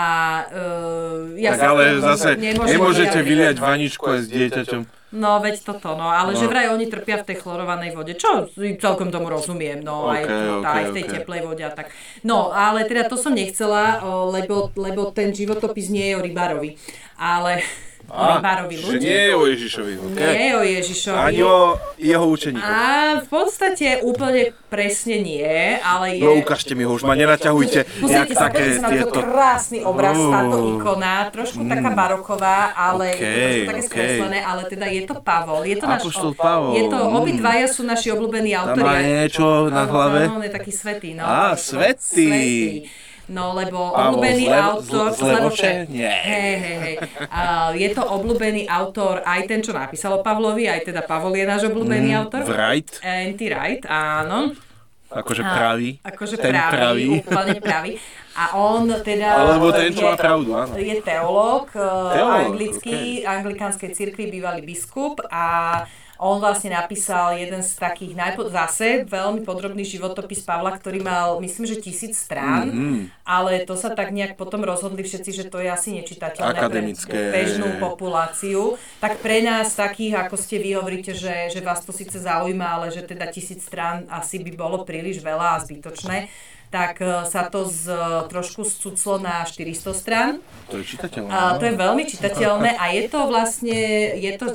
uh, ja tak sa... ale zase nemôžem nemôžete vyliať vaničku aj s dieťaťom. No, veď toto, no, ale No. že vraj oni trpia v tej chlorovanej vode, čo celkom tomu rozumiem, no, aj, Ok, tá, ok, aj v tej ok. teplej vode a tak. No, ale teda to som nechcela, lebo, lebo ten životopis nie je o rybárovi, ale Barovi že ľudí. nie je o Ježišovi. Okay. Nie o Ježišovi. Ani o jeho učeníkoch. A v podstate úplne presne nie, ale je... No ukážte mi ho, už ma nenaťahujte, Pozrite sa, také na to tieto... krásny obraz, táto ikona, trošku taká baroková, ale Okej, trošku také okej. skreslené, ale teda je to Pavol. Je to náš, Apoštol Pavol, Je to, mm. obidvaja sú naši obľúbení Tam autori. má niečo na hlave. No, on je taký svetý, no. Á, svätý. No, lebo Pavol obľúbený z Levo- autor... z- z Levoče? Nie. Hej, hej, hej. A je to obľúbený autor, aj ten, čo napísal o Pavlovi, aj teda Pavol je náš obľúbený autor. Wright, Anti Wright, áno. akože A- pravý. Akože ten pravý, pravý. úplne pravý. A on teda... Alebo ten, čo má pravdu, áno. Je teológ, Teológ, teológ anglický, anglikánskej cirkvi, bývalý biskup a on vlastne napísal jeden z takých najpo- zase veľmi podrobný životopis Pavla, ktorý mal, myslím, že tisíc strán, Mhm. ale to sa tak nejak potom rozhodli všetci, že to je asi nečitateľné Akademické. pre bežnú populáciu. Tak pre nás takých, ako ste vy hovoríte, že, že vás to síce zaujíma, ale že teda tisíc strán asi by bolo príliš veľa a zbytočné, tak e, sa to z, trošku scuclo na 400 strán. To je čitateľné. A to je veľmi čitateľné a je to vlastne, je to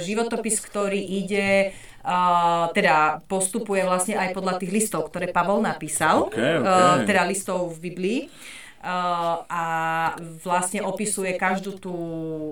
životopis, ktorý ide Uh, teda postupuje vlastne aj podľa tých listov, ktoré Pavol napísal, Ok, ok. Uh, teda listov v Biblii. Uh, a vlastne opisuje každú tú,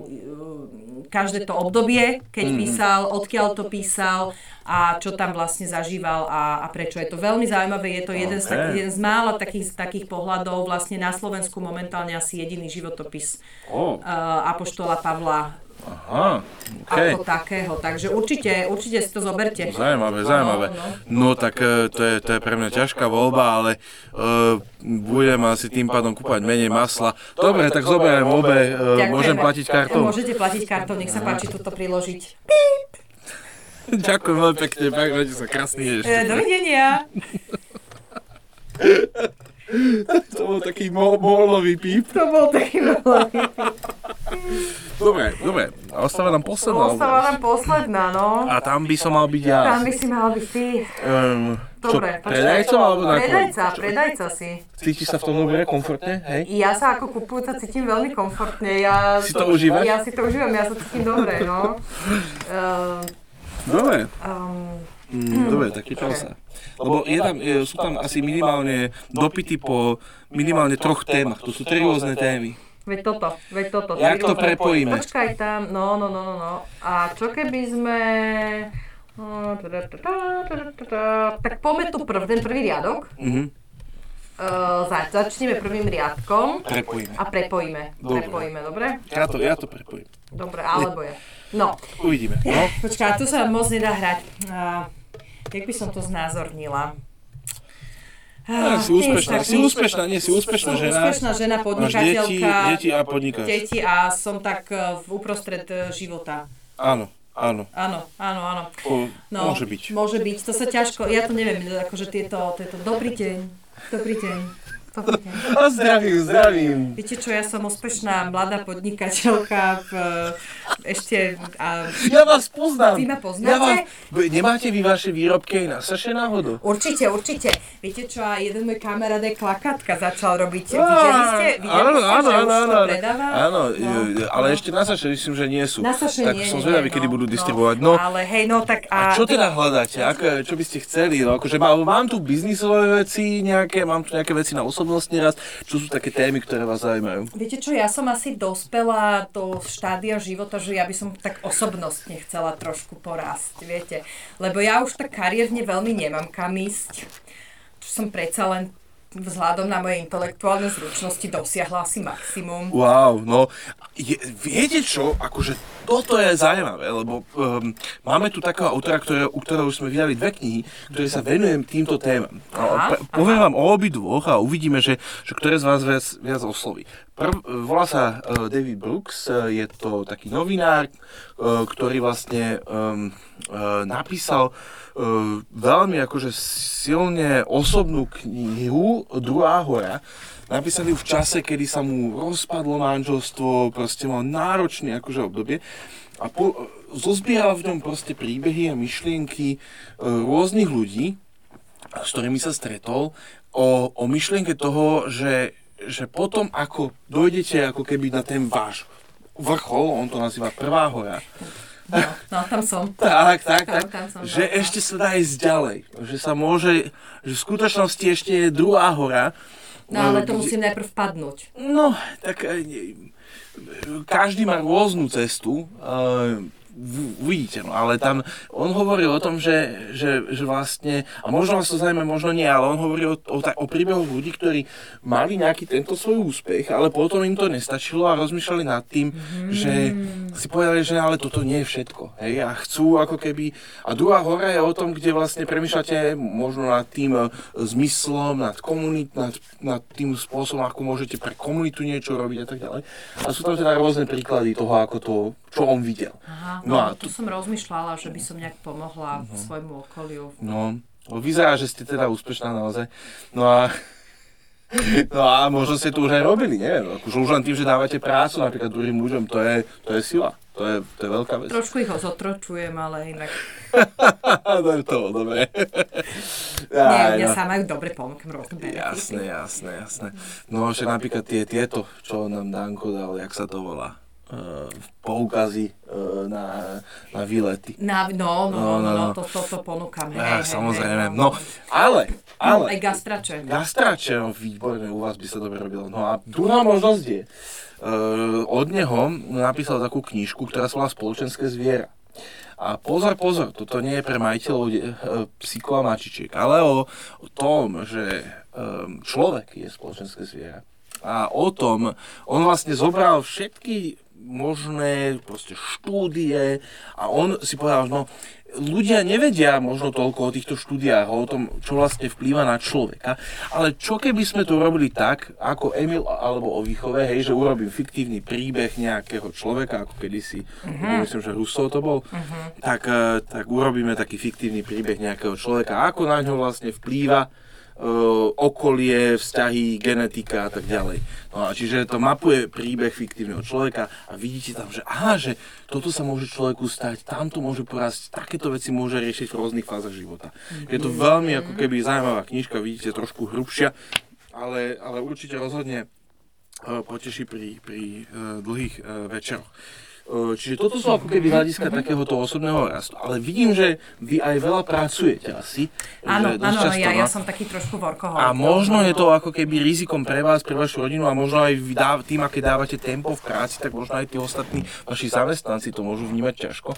uh, každé to obdobie, keď Mhm. písal, odkiaľ to písal a čo tam vlastne zažíval a, a prečo. Je to veľmi zaujímavé, je to jeden, z, Ok. tak, jeden z mála takých, takých pohľadov, vlastne na Slovensku momentálne asi jediný životopis Ó, uh, Apoštola Pavla aha, ako OK. takého. Takže určite, určite si to zoberte. Zaujímavé, zaujímavé. No, no. No tak e, to je, to je pre mňa ťažká voľba, ale uh, budem asi tým pádom kúpať menej masla. Dobre, tak zoberiem obe, uh, môžem platiť kartou? Môžete platiť kartou, nech sa páči toto priložiť. <laughs> Ďakujem veľmi pekne, pak, sa krásny ješ. E, dovidenia. <laughs> To bol taký mo- molový píp. To bol taký malý. Dobre, dobre. A ostáva nám posledná Ostáva nám posledná, no. A tam by som mal byť ja. Tam by si mal byť ty. Um, čo, Dobre, predajcom alebo na Predajca, predajca si. Cítiš sa v tom dobre, komfortne, hej? Ja sa ako kupujúca cítim veľmi komfortne. Ja Si to užívaš? Ja si to užívam, ja sa cítim dobre, no. Uh, Dobre. um, Mm, dobre, tak priprav sa. Lebo je tam, je, sú tam asi minimálne dopity po minimálne troch témach. To sú tri rôzne témy. Veď toto, veď toto. Jak to prepojíme? Počkaj tam, no, no, no, no, no. A čo keby sme... no. Tak poďme tu prv, ten prvý riadok. Mhm. Uh, za, začneme prvým riadkom Prepojíme. a prepojíme. Dobre. Prepojíme, dobre? Ja to, ja to prepojím. Dobre, alebo je. No, Uvidíme. No. počkaj, tu sa moc nedá hrať. Uh, jak by som to znázornila? Ja, si úspešná, si úspešná, nie, si úspešná žena. úspešná žena, Máš deti, podnikateľka. deti a podnikáš. deti a som tak eh, v uprostred eh, života. Áno, áno. Áno, áno, áno. No, Môže byť. Môže byť, to sa ťažko, ja to neviem, akože tieto, tieto, dobrý deň, dobrý deň, dobrý deň. A zdravím, zdravím. Viete čo, ja som úspešná mladá podnikateľka v, ešte, a Ja vás poznám. Vy ma poznáte? Ja vás, nemáte vy vaše výrobky aj na Saše náhodou? určite, určite. Viete čo, a jeden môj kamarát aj klakatka začal robiť. Videli ste, videli áno, ste, áno, že áno, už to áno, predáva? áno, No. ale ešte na Saše myslím, že nie sú. Na Saše tak nie, som zvedavý, nie, kedy no, budú no. distribuovať. No, Ale hej, no tak a a... čo teda hľadáte? Ako, čo by ste chceli? No, akože mám, mám tu biznisové veci nejaké, mám tu nejaké veci na osobnostný rast. Čo sú také témy, ktoré vás zaujímajú? Viete čo, ja som asi dospela do štádia života, že ja by som tak osobnostne chcela trošku porásť, viete. Lebo ja už tak kariérne veľmi nemám kam ísť. Čo som predsa len vzhľadom na moje intelektuálne zručnosti dosiahla asi maximum. Wow, no, je, viete čo, akože toto je zaujímavé, lebo um, máme tu takého autora, ktoré, u ktorého sme vydali dve knihy, ktoré sa venujem týmto témam. Aha, pre, poviem vám o obidvoch a uvidíme, že, že ktoré z vás viac, viac osloví. Prv, volá sa uh, David Brooks, uh, je to taký novinár, uh, ktorý vlastne um, uh, napísal uh, veľmi akože silne osobnú knihu Druhá hora, napísali ju v čase, kedy sa mu rozpadlo manželstvo, proste mal náročné akože obdobie a po, zozbieral v ňom proste príbehy a myšlienky e, rôznych ľudí, s ktorými sa stretol, o, o myšlienke toho, že, že potom ako dojdete ako keby na ten váš vrchol, on to nazýva prvá hora. No, no tam som. Tak, tak, tak. Tam, tam som, že no. ešte sa dá ísť ďalej. Že sa môže, že v skutočnosti ešte je druhá hora. No ale to musím najprv padnúť. No, tak e, každý má rôznu cestu. Uvidíte, no, ale tam on hovoril o tom, že, že, že vlastne, a možno vás to zaujíma, možno nie, ale on hovoril o, o, o príbehoch ľudí, ktorí mali nejaký tento svoj úspech, ale potom im to nestačilo a rozmýšľali nad tým, že si povedali, že ale toto nie je všetko. Hej, a chcú ako keby... A druhá hora je o tom, kde vlastne premýšľate možno nad tým e, zmyslom, nad komunit, nad, nad tým spôsobom, ako môžete pre komunitu niečo robiť a tak ďalej. A sú tam teda rôzne príklady toho, ako to, čo on videl. Aha, No no, a tu tu- som rozmýšľala, že by som nejak pomohla svojmu okoliu. No, no, vyzerá, že ste teda úspešná naozaj. No a <laughs> No a možno ste to už aj robili, neviem. Akože už len tým, že dávate prácu napríklad druhým ľuďom, to je, to je sila. To je, to je veľká vec. Trošku ich ho zotročujem, ale inak... to <laughs> je to, dobre. <laughs> Nie, Aj, mňa no. sa majú dobre ponúkam rôzne. Jasné, jasné, jasné. No, že napríklad tie, tieto, čo nám Danko dal, jak sa to volá, poukazy uh, na, na výlety. Na, no, no, no, No, no, no, no. to, to, to ponúkam. Hej, Ah, hej, samozrejme. hej, No, ale, Aj ale, gastrače. Gastrače, no výborné, u vás by sa dobre robilo. No a druhá možnosť je, uh, od neho napísal takú knižku, ktorá sa volá Spoločenské zviera. A pozor, pozor, toto nie je pre majiteľov de- e, psíkov a mačičiek, ale o, o tom, že um, človek je spoločenské zviera. A o tom, on vlastne zobral všetky možné proste štúdie a on si povedal, no ľudia nevedia možno toľko o týchto štúdiách, o tom, čo vlastne vplýva na človeka, ale čo keby sme to robili tak, ako Emil alebo o výchove, hej, že urobím fiktívny príbeh nejakého človeka, ako kedysi, uh-huh. myslím, že Rousseau to bol, uh-huh. tak, eh, tak urobíme taký fiktívny príbeh nejakého človeka, ako na ňo vlastne vplýva okolie, vzťahy, genetika a tak ďalej. No a čiže to mapuje príbeh fiktívneho človeka a vidíte tam, že aha, že toto sa môže človeku stať, tamto môže porásť, takéto veci môže riešiť v rôznych fázach života. Je to veľmi ako keby zaujímavá knižka, vidíte, trošku hrubšia, ale, ale určite rozhodne e, poteší pri, pri e, dlhých večeroch. E, Čiže toto sú ako keby hľadiska takéhoto osobného rastu. Ale vidím, že vy aj veľa pracujete asi. Áno, áno, no, ja, no. ja som taký trošku workoholik. A možno je to ako keby rizikom pre vás, pre vašu rodinu a možno aj vy dáv, tým, aké dávate tempo v práci, tak možno aj tí ostatní vaši zamestnanci to môžu vnímať ťažko.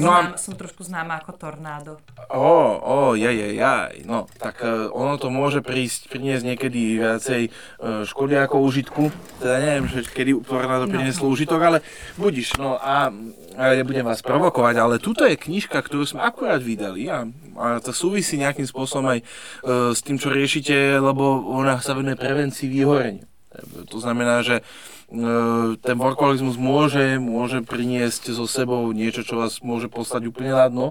No a, Znám, som trošku známa ako tornádo. ó, ó, jaj, jaj, jaj, no, tak uh, ono to môže prísť, priniesť niekedy viacej uh, škody ako užitku. Teda neviem, že kedy tornádo No. prinieslo užitok, ale budiš, no a, a nebudem vás provokovať, ale tuto je knižka, ktorú sme akurát vydali a, a to súvisí nejakým spôsobom aj uh, s tým, čo riešite, lebo ona sa venuje prevencii vyhorenia. To znamená, že e, ten workoholizmus môže, môže priniesť so sebou niečo, čo vás môže poslať úplne na dno.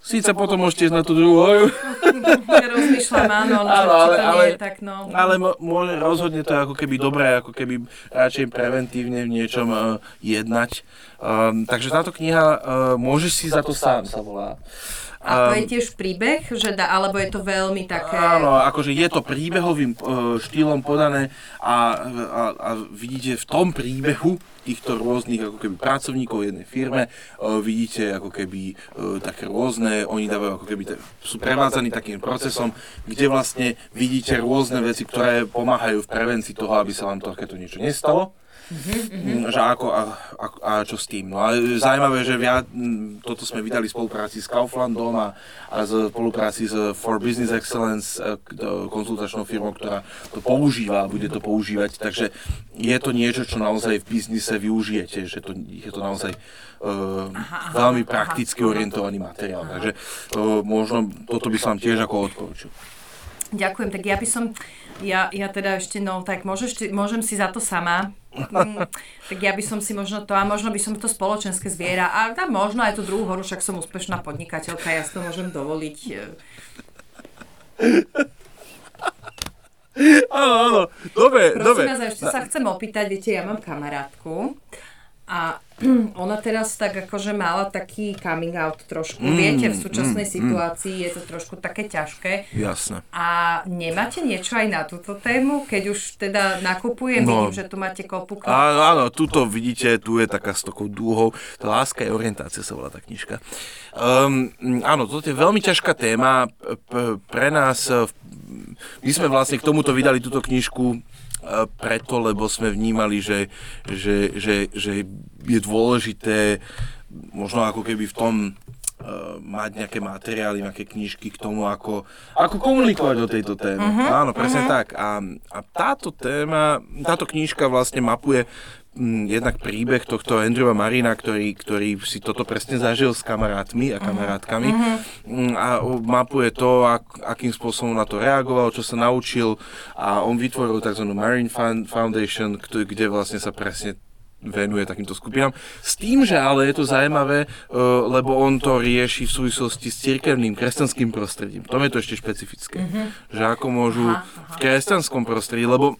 Síce potom môžete ísť na tú druhú <laughs> rozmýšľam, áno, ale, Áno, ale- to ale- je tak, no. ale mo- môže, rozhodne to je ako keby dobré, ako keby radšej preventívne v niečom uh, jednať. Um, takže táto kniha uh, Môžeš si za to sám sa volá. A to je tiež príbeh, že dá, alebo je to veľmi také... Áno, akože je to príbehovým e, štýlom podané a, a, a vidíte v tom príbehu týchto rôznych ako keby pracovníkov jednej firme, e, vidíte ako keby e, také rôzne, oni dávajú ako keby, sú prevádzaní takým procesom, kde vlastne vidíte rôzne veci, ktoré pomáhajú v prevencii toho, aby sa vám takéto niečo nestalo. Mm, že ako a, a, a čo s tým. No a zaujímavé, že viac, mm, toto sme vydali v spolupráci s Kauflandom a, a v spolupráci s For Business Excellence, e, konzultačnou firmou, ktorá to používa a bude to používať. Takže je to niečo, čo naozaj v biznise využijete, že to, je to naozaj uh, aha, veľmi aha. prakticky orientovaný materiál. Takže uh, možno toto by som vám tiež ako odporučil. Ďakujem, tak ja by som, ja, ja teda ešte, no tak môžeš, môžem si za to sama, mm, tak ja by som si možno to, a možno by som to spoločenské zviera, a tam možno aj tú druhú horu, však som úspešná podnikateľka, ja si to môžem dovoliť. e. <laughs> Áno, áno, dobre, Prosím dobre. vás, a ešte sa chcem opýtať, viete, ja mám kamarátku A <clears throat> ona teraz tak akože mala taký coming out trošku. Mm, Viete, v súčasnej mm, situácii mm. je to trošku také ťažké. Jasné. A nemáte niečo aj na túto tému? Keď už teda nakupujem, no, vidím, že tu máte kopu. Áno, áno, tuto vidíte, tu je taká s takou dúhou. To Láska je orientácia sa volá tá knižka. Um, áno, toto je veľmi ťažká téma. Pre nás, my sme vlastne k tomuto vydali túto knižku preto, lebo sme vnímali, že, že, že, že je dôležité možno ako keby v tom uh, mať nejaké materiály, nejaké knižky k tomu, ako, ako komunikovať o tejto téme. Uh-huh, Áno, presne uh-huh. tak. A, a táto téma, táto knižka vlastne mapuje jednak príbeh tohto Andrewa Marina, ktorý, ktorý si toto presne zažil s kamarátmi a kamarátkami uh-huh. a mapuje to, ak, akým spôsobom na to reagoval, čo sa naučil a on vytvoril tzv. Marine Foundation, kde vlastne sa presne venuje takýmto skupinám. S tým, že ale je to zaujímavé, uh, lebo on to rieši v súvislosti s cirkevným kresťanským prostredím. To je to ešte špecifické. Uh-huh. Že ako môžu aha, aha. v kresťanskom prostredí, lebo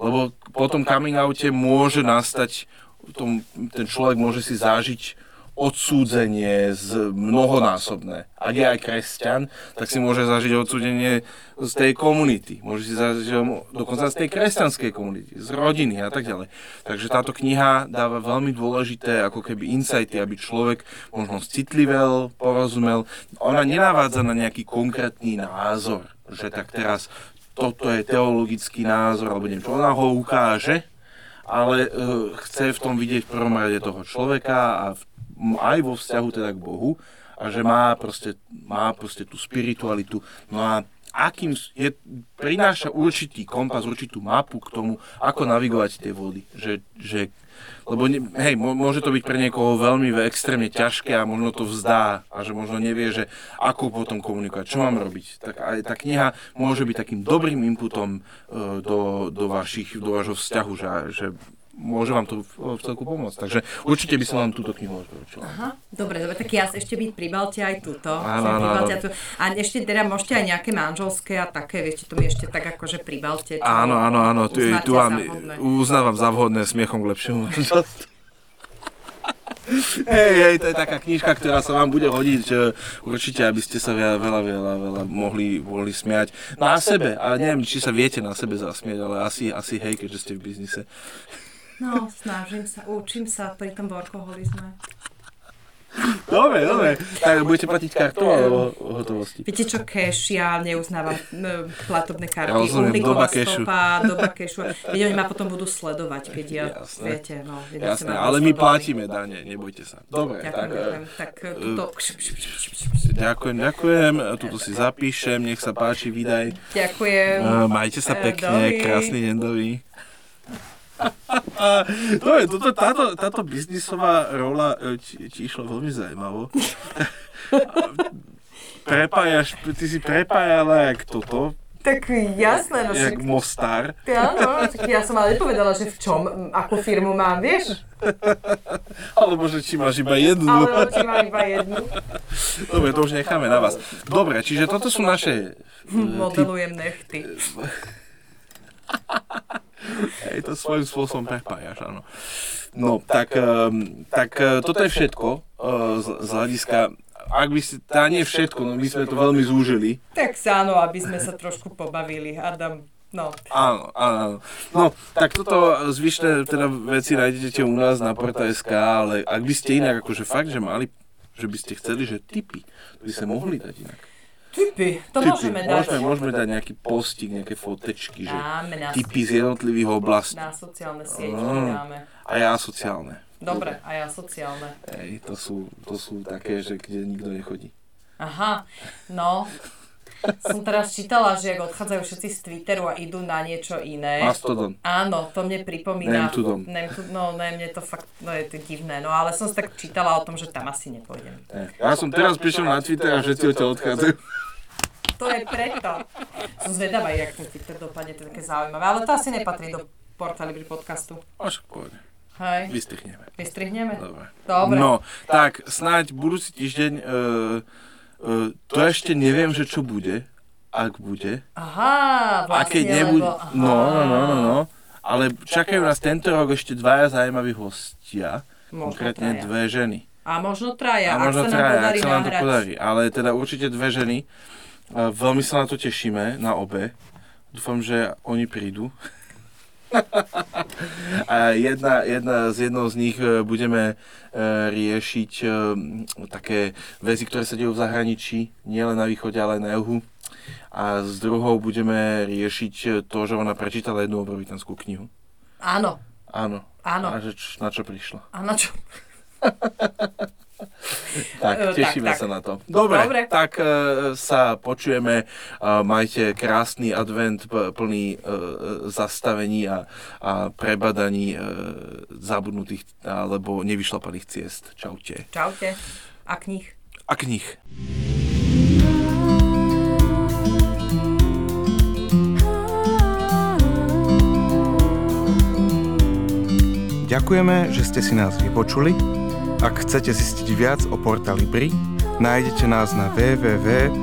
Lebo po tom coming oute môže nastať, tom, ten človek môže si zažiť odsúdenie z mnohonásobné. Ak je aj kresťan, tak si môže zažiť odsúdenie z tej komunity. Môže si zažiť dokonca z tej kresťanskej komunity, z rodiny a tak ďalej. Takže táto kniha dáva veľmi dôležité ako keby insighty, aby človek možno citlivel, porozumel. Ona nenávádza na nejaký konkrétny názor, že tak teraz toto je teologický názor, alebo neviem čo, ona ho ukáže, ale uh, chce v tom vidieť v prvom rade toho človeka a v, aj vo vzťahu teda k Bohu a že má proste, má proste tú spiritualitu. No a akým je, prináša určitý kompas, určitú mapu k tomu, ako navigovať tie vody. Že, že lebo hej, môže to byť pre niekoho veľmi extrémne ťažké a možno to vzdá a že možno nevie, že ako potom komunikovať, čo mám robiť. Tak aj tá kniha môže byť takým dobrým inputom uh, do, do, vašich, do vášho vzťahu, že, že môže vám to v, celku pomôcť. Takže určite by som vám túto knihu odporúčil. Aha, dobre, dobre, tak ja ešte byť pribalte aj túto. Áno, áno, áno. A ešte teda môžete aj nejaké manželské a také, viete, to mi ešte tak akože pribalte. Áno, áno, áno, tu, tu vám uznávam za vhodné smiechom k lepšiemu. Hej, hej, to je taká knižka, ktorá sa vám bude hodiť určite, aby ste sa veľa, veľa, veľa, veľa mohli, mohli smiať na sebe. A neviem, či sa viete na sebe zasmiať, ale asi, asi hej, keďže ste v biznise. No, snažím sa, učím sa pri tom workoholizme. Dobre, dobre. Tak budete platiť kartou alebo hotovosti? Viete čo, cash, ja neuznávam platobné karty. Ja rozumiem, doba cashu. Stopa, doba cashu. Viete, oni ma potom budú sledovať, keď ja, Jasné. viete, no. Jasné, ale my platíme dane, nebojte sa. Dobre, ďakujem, tak... tak tuto... Ďakujem, ďakujem, tuto si zapíšem, nech sa páči, vydaj. Ďakujem. Majte sa pekne, krásny deň, dovi. <laughs> to je, toto, táto, táto biznisová rola ti, ti išla veľmi zaujímavo. <laughs> Prepájaš, ty si prepájala jak toto, tak jasné, no však... Jak Mostar. Áno, ja som ale nepovedala, že v čom, akú firmu mám, vieš? <laughs> Alebo že či máš iba jednu. Alebo či mám iba jednu. Dobre, to už necháme na vás. Dobre, čiže toto sú naše... Modelujem nechty. Hej, to svojím spôsobom prepájaš, áno. No, tak, um, tak uh, toto je všetko z, hľadiska ak by si, tá nie všetko, no my sme to veľmi zúžili. Tak áno, aby sme sa trošku pobavili, Adam. No. Áno, áno. No, tak toto zvyšné teda veci nájdete u nás na Porta.sk, ale ak by ste inak, akože fakt, že mali, že by ste chceli, že typy, by sa mohli dať inak. Typy, to typy. môžeme dať. Môžeme, môžeme dať nejaký postik, nejaké fotečky, že dáme na typy z jednotlivých oblastí. Na sociálne siete mm. dáme. A ja sociálne. Dobre, a ja sociálne. Ej, to sú, to sú také, že kde nikto nechodí. Aha, no. Som teraz čítala, že ak odchádzajú všetci z Twitteru a idú na niečo iné. Mastodon. Áno, to mne pripomína. Nemtudom. no, ne, mne to fakt, no je to divné. No ale som si tak čítala o tom, že tam asi nepôjdem. Ja som teraz prišiel na Twitter a všetci odtiaľ odchádzajú. To je preto. Som zvedavá, jak ten Twitter dopadne, to je také zaujímavé. Ale to asi nepatrí do Portalibri podcastu. Až pôjde. Hej. Vystrihneme. Vystrihneme? Dobre. Dobre. No, tak snáď budúci týždeň, uh, uh, to ešte neviem, že čo bude, ak bude. Aha, vlastne, A keď nebude, lebo, aha. no, no, no, no, no. Ale čakajú nás tento rok ešte dvaja zaujímaví hostia, Možno konkrétne traja. dve ženy. A možno traja, A ak možno sa nám traja, ak podarí sa nám to podarí. Ale teda určite dve ženy. A Veľmi sa na to tešíme, na obe. Dúfam, že oni prídu. A jedna, jedna z jednou z nich e, budeme e, riešiť e, také veci, ktoré sa dejú v zahraničí, nielen na východe, ale aj na juhu. A s druhou budeme riešiť to, že ona prečítala jednu obrovitanskú knihu. Áno, Áno. áno. A že na čo prišla. A na čo? <laughs> Tak, E, tešíme tak, tak. sa na to. Dobre, Dobre. tak e, sa počujeme. E, majte krásny advent plný e, zastavení a, a prebadaní e, zabudnutých alebo nevyšlapaných ciest. Čaute. Čaute. A knih. A knih. Ďakujeme, že ste si nás vypočuli. Ak chcete zistiť viac o portáli BRI, nájdete nás na www.porta.sk.